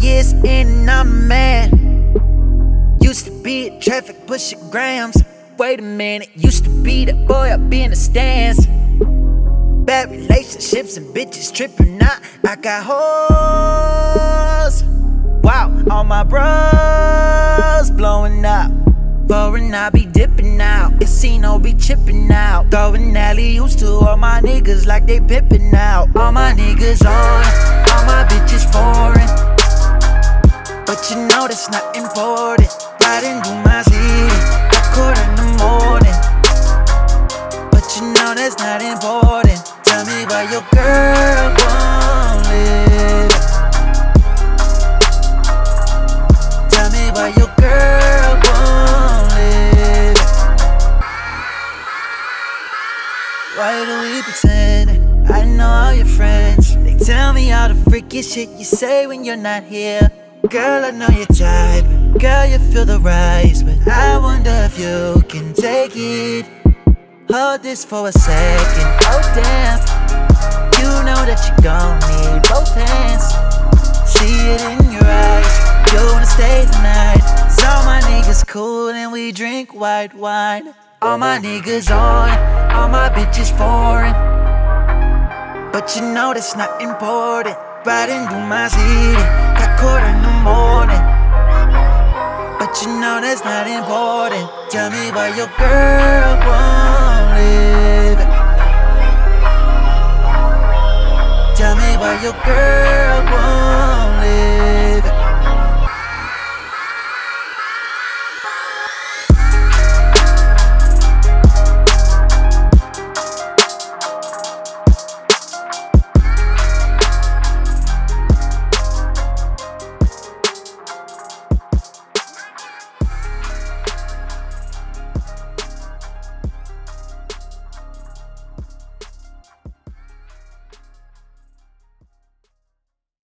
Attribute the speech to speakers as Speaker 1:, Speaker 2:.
Speaker 1: Years in and I'm a man. Used to be at traffic pushing grams. Wait a minute, used to be the boy up in the stands. Bad relationships and bitches tripping out. I got hoes. Wow, all my bros blowing up. Foreign, I be dipping out. Casino be chipping out. Throwing alley used to all my niggas like they pippin' out. All my niggas on, all my bitches foreign. But you know that's not important. Riding through my city, quarter in the morning. But you know that's not important. Tell me why your girl won't live. Tell me why your girl won't live. Why do we pretend? I know all your friends. They tell me all the freaky shit you say when you're not here. Girl, I know your type. Girl, you feel the rise. But I wonder if you can take it. Hold this for a second. Oh, damn. You know that you gon' need both hands. See it in your eyes. You wanna stay tonight. So my niggas cool and we drink white wine. All my niggas on, all my bitches foreign. But you know that's not important. Riding through my city. Got caught in the morning. But you know that's not important. Tell me why your girl won't live. Tell me why your girl won't.